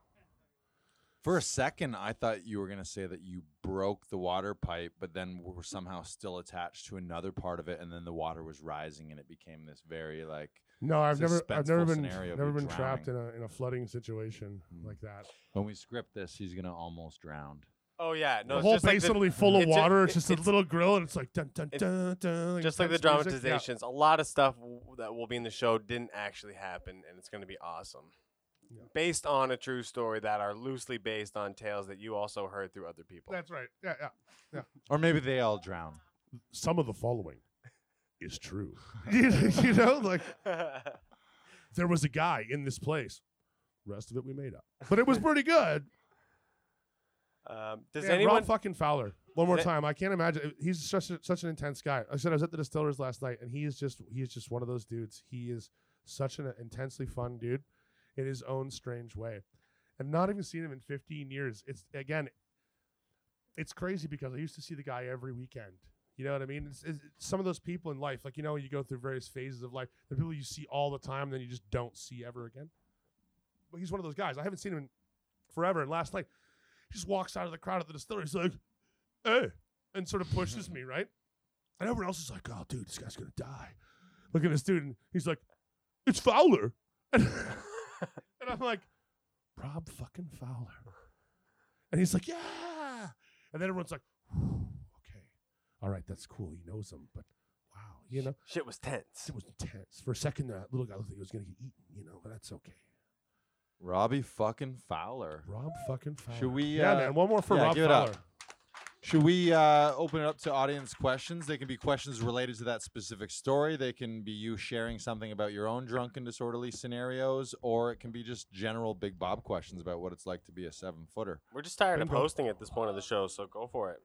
Speaker 2: For a second, I thought you were going to say that you broke the water pipe, but then were somehow still attached to another part of it, and then the water was rising, and it became this very like.
Speaker 3: No, I've never I've never been never
Speaker 2: you
Speaker 3: been trapped in a in a flooding situation
Speaker 2: Mm.
Speaker 3: like that.
Speaker 2: When we script this, he's going to almost drown.
Speaker 4: Oh yeah, no,
Speaker 3: the
Speaker 4: it's
Speaker 3: whole
Speaker 4: just like
Speaker 3: basin
Speaker 4: the,
Speaker 3: will be full of
Speaker 4: it's a-
Speaker 3: water. It's just a little grill, and it's like dun dun
Speaker 4: it-
Speaker 3: dun dun.
Speaker 4: just like the
Speaker 3: intense music. Yeah.
Speaker 4: dramatizations. A lot of stuff that will be in the show didn't actually happen, and it's going to be awesome.
Speaker 3: Yeah.
Speaker 4: Based on a true story that are loosely based on tales that you also heard through other people.
Speaker 3: That's right. Yeah, yeah. yeah.
Speaker 2: Or maybe they all drown.
Speaker 3: Some of the following is true. you know, like there was a guy in this place. Rest of it we made up, but it was pretty good.
Speaker 4: Um, does
Speaker 3: Yeah,
Speaker 4: anyone?
Speaker 3: Rob fucking Fowler. One more time. I can't imagine. He's such a, such an intense guy. I said I was at the distillers last night, and he is just he is just one of those dudes. He is such an intensely fun dude in his own strange way, and not even seen him in 15 years. It's again, it's crazy because I used to see the guy every weekend. You know what I mean? It's, it's some of those people in life, like you know, you go through various phases of life. The people you see all the time, then you just don't see ever again. But he's one of those guys. I haven't seen him in forever. And last night, he just walks out of the crowd at the distillery. He's like, "Hey," and sort of pushes me right. And everyone else is like, "Oh, dude, this guy's gonna die." Look at this dude, and he's like, "It's Fowler," and, and I'm like, "Rob fucking Fowler," and he's like, "Yeah," and then everyone's like, "Okay, all right, that's cool. He knows him, but wow, you know."
Speaker 4: Shit was tense.
Speaker 3: It was intense. For a second, that little guy looked like he was going to get eaten, you know, but that's okay.
Speaker 2: Robbie fucking Fowler.
Speaker 3: Rob fucking Fowler.
Speaker 2: Should we,
Speaker 3: Yeah,
Speaker 2: uh,
Speaker 3: man. One more for
Speaker 2: yeah,
Speaker 3: Rob
Speaker 2: give it up.
Speaker 3: Fowler.
Speaker 2: Should we uh, open it up to audience questions? They can be questions related to that specific story. They can be you sharing something about your own drunken disorderly scenarios, or it can be just general Big Bob questions about what it's like to be a seven footer.
Speaker 4: We're just tired of
Speaker 3: Bingo.
Speaker 4: hosting at this point of the show, so go for it.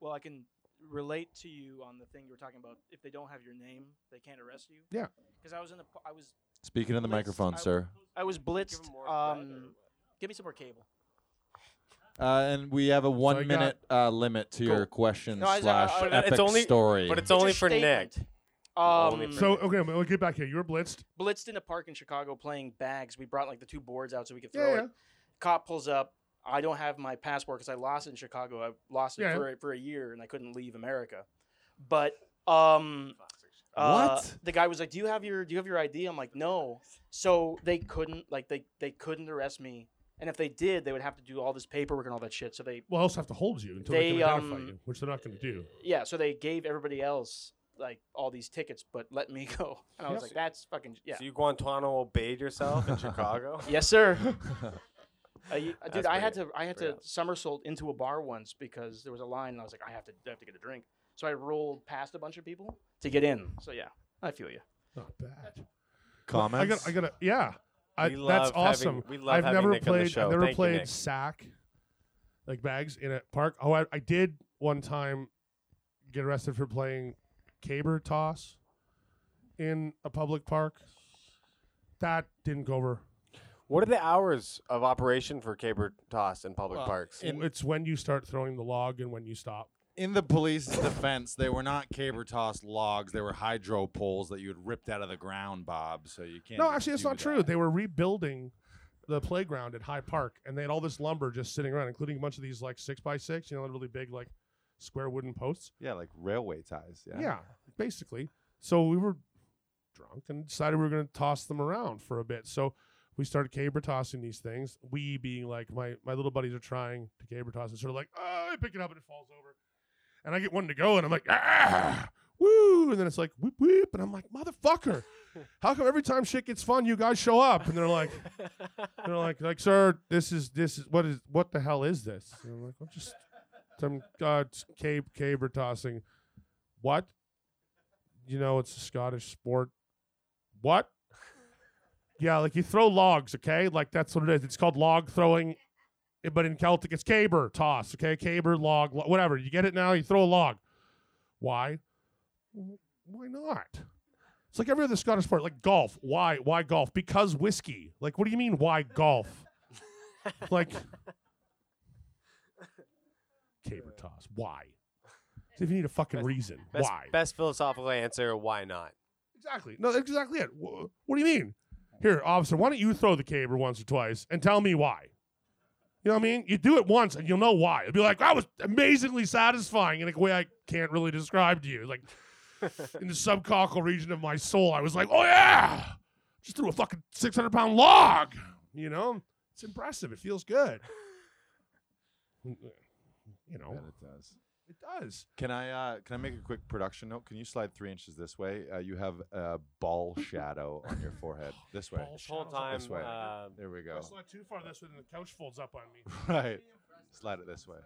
Speaker 5: Well, I can relate to you on the thing you were talking about. If they don't have your name, they can't arrest you.
Speaker 3: Yeah.
Speaker 5: Because I was in the, I was,
Speaker 2: Speaking in the
Speaker 5: Blitzed.
Speaker 2: microphone,
Speaker 5: I-
Speaker 2: sir.
Speaker 5: I was blitzed.
Speaker 4: him more bread or
Speaker 5: Um, give me some more cable.
Speaker 2: Uh, and we have a one
Speaker 3: got-
Speaker 2: minute uh, limit to your
Speaker 5: Cool.
Speaker 2: question
Speaker 5: No, I- I-
Speaker 2: slash
Speaker 5: I-
Speaker 4: But it's
Speaker 2: epic
Speaker 4: only-
Speaker 2: story.
Speaker 4: But it's
Speaker 5: a
Speaker 4: only for Nick.
Speaker 5: statement.
Speaker 4: Only
Speaker 5: Um,
Speaker 4: for
Speaker 3: So, okay, we'll get back here. You were blitzed.
Speaker 5: blitzed in a park in Chicago playing bags. We brought like the two boards out so we could
Speaker 3: Yeah,
Speaker 5: throw
Speaker 3: yeah.
Speaker 5: it. Cop pulls up. I don't have my passport because I lost it in Chicago. I lost it
Speaker 3: Yeah.
Speaker 5: for, a- for a year and I couldn't leave America. But um, uh,
Speaker 2: What?
Speaker 5: The guy was like, "Do you have your Do you have your ID?" I'm like, "No." So they couldn't like they they couldn't arrest me. And if they did, they would have to do all this paperwork and all that shit. So they
Speaker 3: Well, also have to hold you until they,
Speaker 5: They,
Speaker 3: can identify
Speaker 5: um,
Speaker 3: you, which they're not going to do.
Speaker 5: yeah, so they gave everybody else like all these tickets, but let me go. And I was
Speaker 3: Yep.
Speaker 5: like, "That's fucking yeah."
Speaker 4: So you Guantanamo obeyed yourself in Chicago?
Speaker 5: Yes, sir. Uh, you- uh, dude, I had to I had to
Speaker 4: awesome.
Speaker 5: somersault into a bar once because there was a line and I was like, I have to I have to get a drink. So I rolled past a bunch of people to get in. So yeah, I feel you.
Speaker 3: Not bad.
Speaker 2: Comments?
Speaker 3: I got. I got to. Yeah. I,
Speaker 4: We
Speaker 3: that's
Speaker 4: love having-
Speaker 3: awesome.
Speaker 4: we love
Speaker 3: I've
Speaker 4: having
Speaker 3: never
Speaker 4: Nick on the
Speaker 3: played.
Speaker 4: show.
Speaker 3: I've never
Speaker 4: Thank you,
Speaker 3: played
Speaker 4: Nick.
Speaker 3: sack, like bags in a park. Oh, I, I did one time get arrested for playing caber toss in a public park. That didn't go over.
Speaker 4: What are the hours of operation for caber toss in public
Speaker 2: Well,
Speaker 4: parks?
Speaker 2: in-
Speaker 3: it's when you start throwing the log and when you stop.
Speaker 2: In the police's defense, they were not caber toss logs; they were hydro poles that you had ripped out of the ground, Bob. So you can't.
Speaker 3: No,
Speaker 2: just
Speaker 3: actually, that's
Speaker 2: do
Speaker 3: not true.
Speaker 2: that.
Speaker 3: They were rebuilding the playground at High Park, and they had all this lumber just sitting around, including a bunch of these like six by six, you know, really big like square wooden posts.
Speaker 2: yeah, like railway ties. Yeah.
Speaker 3: Yeah, basically. So we were drunk and decided we were going to toss them around for a bit. So we started caber tossing these things. We being like my my little buddies are trying to caber toss and sort of like, oh, I pick it up and it falls over, and I get one to go and I'm like, ah, woo, and then it's like whoop whoop, and I'm like, motherfucker, how come every time shit gets fun, you guys show up? And they're like, they're like, like, sir, this is this is what is what the hell is this? And I'm like, I'm just some uh, cabe caber tossing. What? You know, it's a Scottish sport. What? Yeah, like you throw logs, okay? Like that's what it is. It's called log throwing, but in Celtic it's caber toss, okay? Caber, log, lo- whatever. You get it now? You throw a log. Why? Why not? It's like every other Scottish sport, like golf. Why? Why golf? Because whiskey. Like, what do you mean? Why golf? like, caber toss. Why? So if you need a fucking reason,
Speaker 4: Best,
Speaker 3: why?
Speaker 4: best philosophical answer, why not?
Speaker 3: Exactly. No, that's exactly it. Wh- What do you mean? Here, officer, why don't you throw the caber once or twice and tell me why? You know what I mean? You do it once and you'll know why. It'll be like, that was amazingly satisfying in a way I can't really describe to you. Like, in the subcockle region of my soul, I was like, oh yeah, just threw a fucking 600 pound log. You know? It's impressive. It feels good. You know,
Speaker 2: Bet it does.
Speaker 3: It does.
Speaker 2: Can I uh, can I make a quick production note? Can you slide three inches this way? Uh, you have a ball shadow on your forehead. This way.
Speaker 3: Ball
Speaker 4: This whole
Speaker 3: shadows.
Speaker 4: time,
Speaker 2: This way.
Speaker 4: uh,
Speaker 2: There we go.
Speaker 3: That's not too far this way, then the couch folds up on me.
Speaker 2: Right. Slide it this way.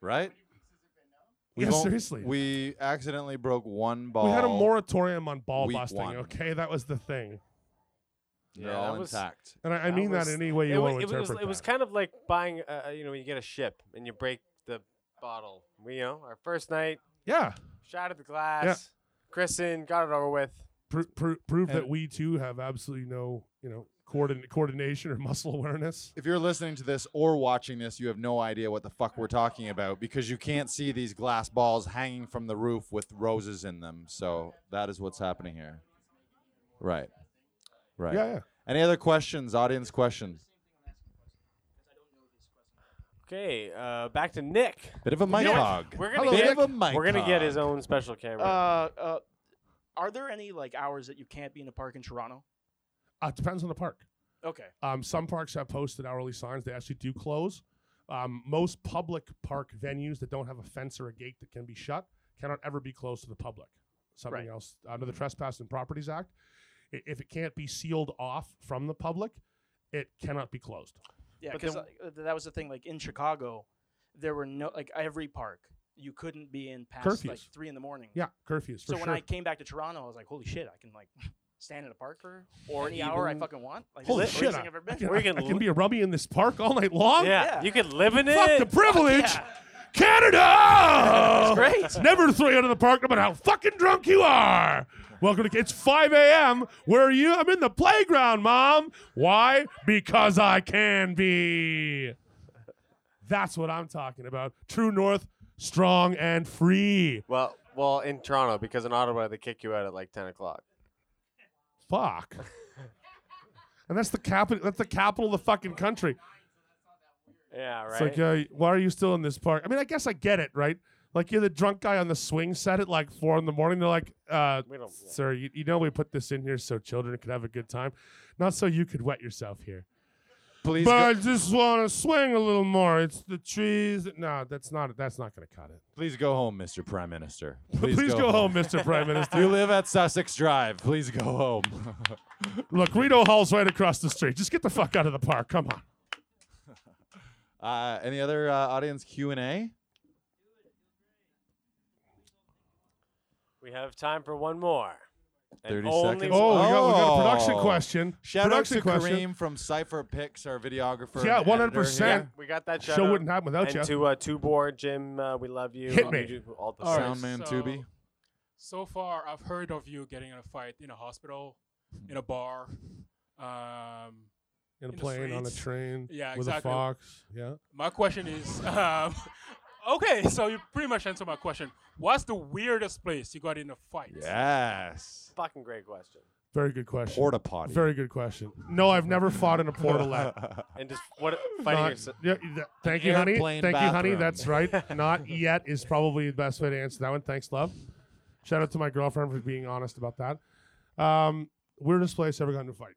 Speaker 2: Right?
Speaker 3: Yeah,
Speaker 2: won't-
Speaker 3: seriously.
Speaker 2: We accidentally broke one ball.
Speaker 3: We had a moratorium on ball
Speaker 2: Week
Speaker 3: busting.
Speaker 2: one.
Speaker 3: Okay, that was the thing,
Speaker 2: They're
Speaker 4: Yeah,
Speaker 2: all
Speaker 4: that was-
Speaker 2: intact.
Speaker 3: and I, I
Speaker 4: That
Speaker 3: mean
Speaker 4: was-
Speaker 3: that any way you
Speaker 4: it,
Speaker 3: want
Speaker 4: wa-
Speaker 3: to
Speaker 4: it was
Speaker 3: interpret
Speaker 4: it was
Speaker 3: that.
Speaker 4: kind of like buying uh, you know when you get a ship and you break the bottle. We you know our first night
Speaker 3: yeah,
Speaker 4: shattered the glass, christened, got it over with.
Speaker 3: Pro- pro- prove that
Speaker 2: And-
Speaker 3: we too have absolutely no, you know, coordin- coordination or muscle awareness.
Speaker 2: If you're listening to this or watching this, you have no idea what the fuck we're talking about because you can't see these glass balls hanging from the roof with roses in them. So that is what's happening here. Right. Right.
Speaker 3: Yeah, yeah.
Speaker 2: Any other questions? Audience questions?
Speaker 4: Okay, uh, back to Nick.
Speaker 2: Bit of a mic hog.
Speaker 4: We're gonna
Speaker 3: Hello,
Speaker 2: Bit
Speaker 4: get
Speaker 2: of a mic
Speaker 4: we're gonna get his
Speaker 2: hog.
Speaker 4: own special camera.
Speaker 5: Uh, uh, are there any like hours that you can't be in the park in Toronto?
Speaker 3: Uh, it depends on the park.
Speaker 5: Okay.
Speaker 3: Um, some parks have posted hourly signs. They actually do close. Um, most public park venues that don't have a fence or a gate that can be shut cannot ever be closed to the public. Something
Speaker 5: Right.
Speaker 3: else under the Trespass and Properties Act. i- If it can't be sealed off from the public, it cannot be closed.
Speaker 5: Yeah, because
Speaker 4: then-
Speaker 5: uh, that was the thing. Like in Chicago, there were no like every park you couldn't be in past like
Speaker 3: Curfews.
Speaker 5: three in the morning.
Speaker 3: Yeah, curfews for
Speaker 5: So
Speaker 3: sure.
Speaker 5: when I came back to Toronto, I was like, holy shit, I can like stand in a park for
Speaker 4: Or
Speaker 5: any hour I fucking want. Like
Speaker 3: Holy
Speaker 5: the
Speaker 3: shit! I,
Speaker 5: thing I've ever been.
Speaker 3: can,
Speaker 4: Or you
Speaker 3: I-
Speaker 4: can
Speaker 3: I can be a rummy in this park all night long.
Speaker 4: yeah,
Speaker 5: yeah.
Speaker 4: you could live in
Speaker 3: Fuck
Speaker 4: it.
Speaker 3: Fuck the privilege.
Speaker 5: yeah.
Speaker 3: Canada!
Speaker 5: It's great.
Speaker 3: Never throw you out of the park no matter how fucking drunk you are. Welcome to It's 5 a.m. Where are you? I'm in the playground, Mom. Why? Because I can be. That's what I'm talking about. True North, strong and free.
Speaker 4: Well, well, in Toronto because in Ottawa they kick you out at like ten o'clock.
Speaker 3: Fuck. and that's the capital. That's the capital of the fucking country.
Speaker 4: Yeah, right.
Speaker 3: It's like, uh, why are you still in this park? I mean, I guess I get it, right? Like you're the drunk guy on the swing set at like four in the morning. They're like, uh,
Speaker 4: we don't. yeah.
Speaker 3: sir, you, you know we put this in here so children could have a good time, not so you could wet yourself here.
Speaker 2: Please
Speaker 3: but
Speaker 2: go,
Speaker 3: I just want to swing a little more. It's the trees. No, that's not. That's not going to cut it.
Speaker 2: please go home, Mr. Prime Minister.
Speaker 3: Please, go, home, Mr. Prime Minister.
Speaker 2: You live at Sussex Drive. Please go home.
Speaker 3: Look, Rideau Hall's right across the street. Just get the fuck out of the park. Come on.
Speaker 2: Uh, any other uh, audience Q and A?
Speaker 4: We have time for one more. And
Speaker 2: 30
Speaker 4: only
Speaker 2: seconds.
Speaker 3: Oh, we got, we got a production
Speaker 2: Oh.
Speaker 3: question.
Speaker 2: Shout out
Speaker 3: production
Speaker 2: to
Speaker 3: question.
Speaker 2: Kareem from Cipher Picks, our videographer.
Speaker 3: Yeah,
Speaker 2: and editor
Speaker 3: 100%.
Speaker 2: here.
Speaker 4: We got that shout
Speaker 3: Show
Speaker 4: out.
Speaker 3: wouldn't happen without
Speaker 4: and
Speaker 3: you.
Speaker 4: to uh, two board Jim, uh, we love you.
Speaker 3: Hit
Speaker 4: You
Speaker 3: me.
Speaker 4: do all the
Speaker 1: All right,
Speaker 2: Soundman
Speaker 1: so-
Speaker 2: Tubi.
Speaker 1: So far, I've heard of you getting in a fight in a hospital, in a bar. Um,
Speaker 3: in a
Speaker 1: in the
Speaker 3: plane, on a train,
Speaker 1: Yeah,
Speaker 3: with
Speaker 1: exactly.
Speaker 3: a fox. Yeah.
Speaker 1: my question is, um, okay, so you pretty much answered my question. What's the weirdest place you got in a fight?
Speaker 2: Yes.
Speaker 4: Fucking great question.
Speaker 3: Very good question.
Speaker 2: Porta potty.
Speaker 3: Very good question. No, I've never fought in a portalet.
Speaker 4: And just what fighting
Speaker 3: Not-
Speaker 4: yourself.
Speaker 3: yeah, th- thank you, honey.
Speaker 2: airplane
Speaker 3: Thank you, honey. That's right. Not yet is probably the best way to answer that one. Thanks, love. Shout out to my girlfriend for being honest about that. Um, weirdest place I ever got in a fight.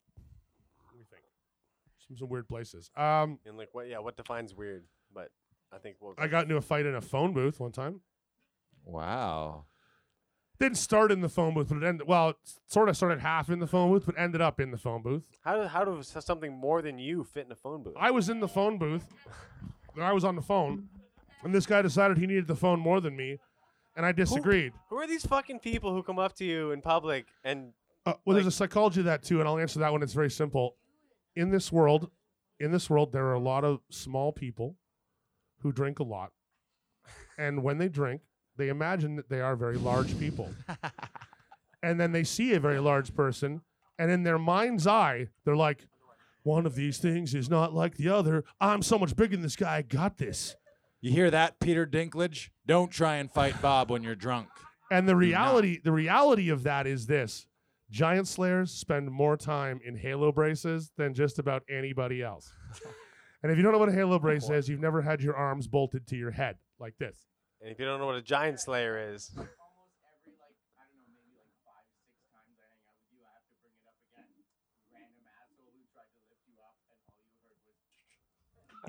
Speaker 3: Let some, some weird places. Um,
Speaker 4: And like what? Yeah, what defines weird? But I think we'll.
Speaker 3: I got into a fight in a phone booth one time.
Speaker 2: Wow.
Speaker 3: Didn't start in the phone booth, but it ended. Well, it sort of started half in the phone booth, but ended up in the phone booth.
Speaker 4: How do how does something more than you fit in a phone booth?
Speaker 3: I was in the phone booth. and I was on the phone, and this guy decided he needed the phone more than me, and I disagreed.
Speaker 4: Who are these fucking people who come up to you in public and
Speaker 3: Uh, well, there's a psychology to that too, and I'll answer that one. It's very simple. In this world, in this world, there are a lot of small people who drink a lot, and when they drink, they imagine that they are very large people, and then they see a very large person, and in their mind's eye, they're like, "One of these things is not like the other. I'm so much bigger than this guy. I got this."
Speaker 2: You hear that, Peter Dinklage? Don't try and fight Bob when you're drunk.
Speaker 3: And the reality, the reality of that is this: giant slayers spend more time in halo braces than just about anybody else. and if you don't know what a halo brace is, you've never had your arms bolted to your head like this.
Speaker 4: and if you don't know what a giant slayer is,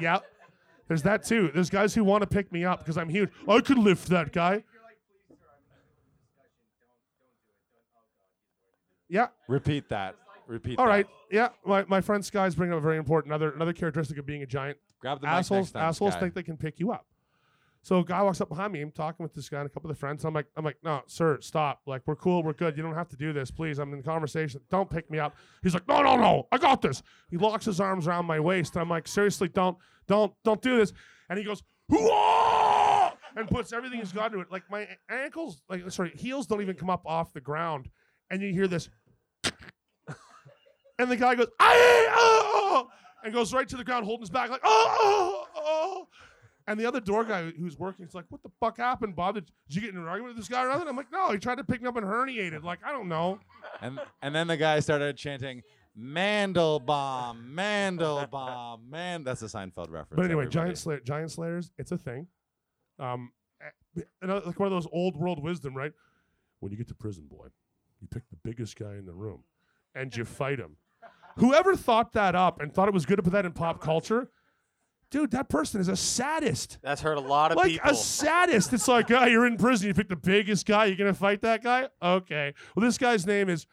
Speaker 3: Yeah, there's that too. There's guys who want to pick me up because I'm huge. I could lift that guy. Yeah.
Speaker 2: Repeat that. Repeat
Speaker 3: All
Speaker 2: that.
Speaker 3: right. Yeah. My, my friend Sky's bringing up a very important another another characteristic of being a giant.
Speaker 2: Grab the
Speaker 3: assholes
Speaker 2: next time,
Speaker 3: assholes
Speaker 2: Sky.
Speaker 3: think they can pick you up. So a guy walks up behind me. I'm talking with this guy and a couple of the friends. I'm like, I'm like, no, sir, stop. Like, we're cool, we're good. You don't have to do this, please. I'm in conversation. Don't pick me up. He's like, no, no, no, I got this. He locks his arms around my waist. And I'm like, seriously, don't, don't, don't do this. And he goes, Hoo-ah! and puts everything he's got into it. Like my ankles, like sorry, heels don't even come up off the ground, and you hear this. And the guy goes, "Aye, oh," and goes right to the ground, holding his back, like, oh, oh, oh. And the other door guy who's working is like, what the fuck happened, Bob? Did, did you get in an argument with this guy or nothing? I'm like, no, he tried to pick me up and herniated. Like, I don't know.
Speaker 2: And and then the guy started chanting, Mandelbaum, Mandelbaum, man. That's a Seinfeld reference.
Speaker 3: But anyway,
Speaker 2: everybody.
Speaker 3: giant slayer, giant slayers, it's a thing. Um, eh, another, like one of those old world wisdom, right? When you get to prison, boy, you pick the biggest guy in the room, and you fight him. Whoever thought that up and thought it was good to put that in pop culture, dude, that person is a sadist.
Speaker 4: that's hurt a lot of
Speaker 3: like
Speaker 4: people.
Speaker 3: a sadist. It's like, oh, you're in prison. You pick the biggest guy. You're gonna fight that guy. Okay. Well, this guy's name is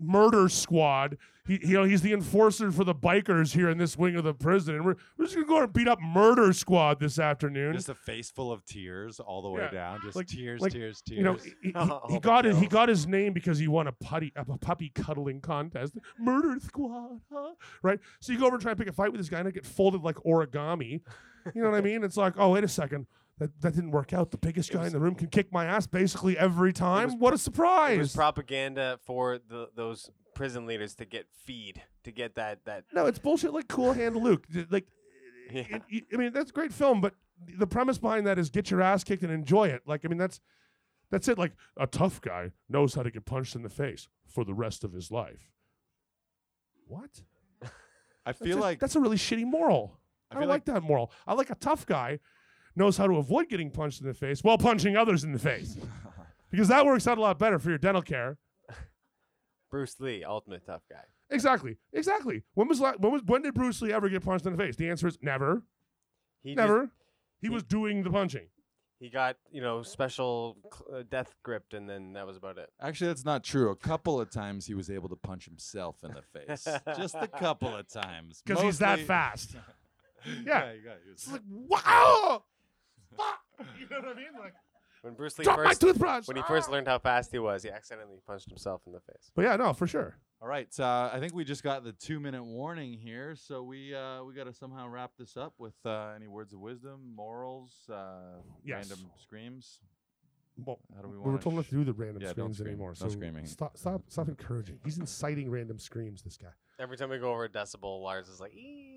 Speaker 3: Murder Squad. He, you know, he's the enforcer for the bikers here in this wing of the prison, and we're, we're just gonna go and beat up Murder Squad this afternoon.
Speaker 2: Just a face full of tears all the way
Speaker 3: Yeah,
Speaker 2: down. Just
Speaker 3: like-
Speaker 2: tears,
Speaker 3: like,
Speaker 2: tears, tears.
Speaker 3: you know, he, he- he
Speaker 4: Oh,
Speaker 3: got it. He got his name because he won a putty, a puppy cuddling contest. Murder Squad, huh? right? So you go over and try and pick a fight with this guy, and I get folded like origami. You know what I mean? It's like, oh, wait a second. That, that didn't work out. The biggest guy in the room can kick my ass basically every time. what a surprise!
Speaker 4: it was
Speaker 3: surprise!
Speaker 4: propaganda for the, those prison leaders to get feed to get that that
Speaker 3: no, it's bullshit. Like Cool Hand Luke. Like,
Speaker 4: Yeah.
Speaker 3: it- it- I mean, that's a great film, but the premise behind that is get your ass kicked and enjoy it. Like, I mean, that's that's it. Like a tough guy knows how to get punched in the face for the rest of his life. What?
Speaker 2: I
Speaker 3: That's
Speaker 2: feel
Speaker 3: a-
Speaker 2: like
Speaker 3: that's a really shitty moral. I,
Speaker 2: I
Speaker 3: don't
Speaker 2: feel
Speaker 3: like, that moral. I like a tough guy knows how to avoid getting punched in the face while punching others in the face. because that works out a lot better for your dental care.
Speaker 4: Bruce Lee, ultimate tough guy.
Speaker 3: Exactly. Exactly. When was la- when was when did Bruce Lee ever get punched in the face? The answer is never.
Speaker 4: He just-
Speaker 3: never. he
Speaker 4: he-
Speaker 3: was doing the punching.
Speaker 4: he got you know special cl- uh, death gripped, and then that was about it.
Speaker 2: actually that's not true. A couple of times he was able to punch himself in the face. Just a couple of times.
Speaker 3: Because he's that fast.
Speaker 2: yeah, you got it.
Speaker 3: It's like, wow! Fuck! You know what I mean? Like,
Speaker 4: When Bruce Lee
Speaker 3: drop my
Speaker 4: first
Speaker 3: toothbrush!
Speaker 4: when he first
Speaker 3: Ah!
Speaker 4: learned how fast he was, he accidentally punched himself in the face.
Speaker 3: But yeah, no, for sure.
Speaker 2: All right, uh, I think we just got the two minute warning here, so we uh, we got to somehow wrap this up with uh, any words of wisdom, morals, uh,
Speaker 3: Yes.
Speaker 2: random screams.
Speaker 3: Well,
Speaker 2: How do we
Speaker 3: we
Speaker 2: want
Speaker 3: were told not to do the random
Speaker 2: Yeah, don't
Speaker 3: screams
Speaker 2: scream.
Speaker 3: anymore.
Speaker 2: No
Speaker 3: so
Speaker 2: screaming.
Speaker 3: Stop, stop, stop encouraging. He's inciting random screams. This guy.
Speaker 4: Every time we go over a decibel, Lars is like, "Ee."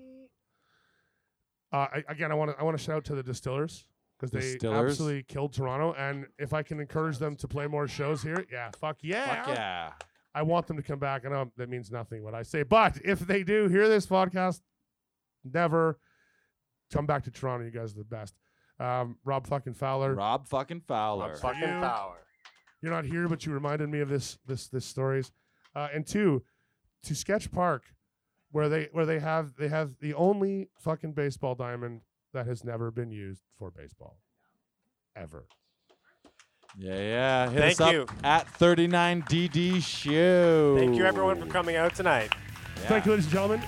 Speaker 3: Uh, I, again, I want to I want to shout out to the distillers because they
Speaker 2: Distillers?
Speaker 3: absolutely killed Toronto. And if I can encourage them to play more shows here, yeah, fuck yeah,
Speaker 2: Fuck yeah!
Speaker 3: I want them to come back. I know that means nothing what I say, but if they do hear this podcast, never come back to Toronto. You guys are the best. Um, Rob fucking Fowler.
Speaker 2: Rob fucking Fowler.
Speaker 4: Rob fucking
Speaker 3: you.
Speaker 4: power.
Speaker 3: You're not here, but you reminded me of this this this stories. Uh, and two, to Sketch Park, where they where they have they have the only fucking baseball diamond that has never been used for baseball, ever.
Speaker 2: Yeah, yeah. Hit
Speaker 4: Thank
Speaker 2: us up
Speaker 4: you.
Speaker 2: at 39DD Show.
Speaker 4: Thank you, everyone, for coming out tonight.
Speaker 2: Yeah.
Speaker 3: Thank you, ladies and gentlemen.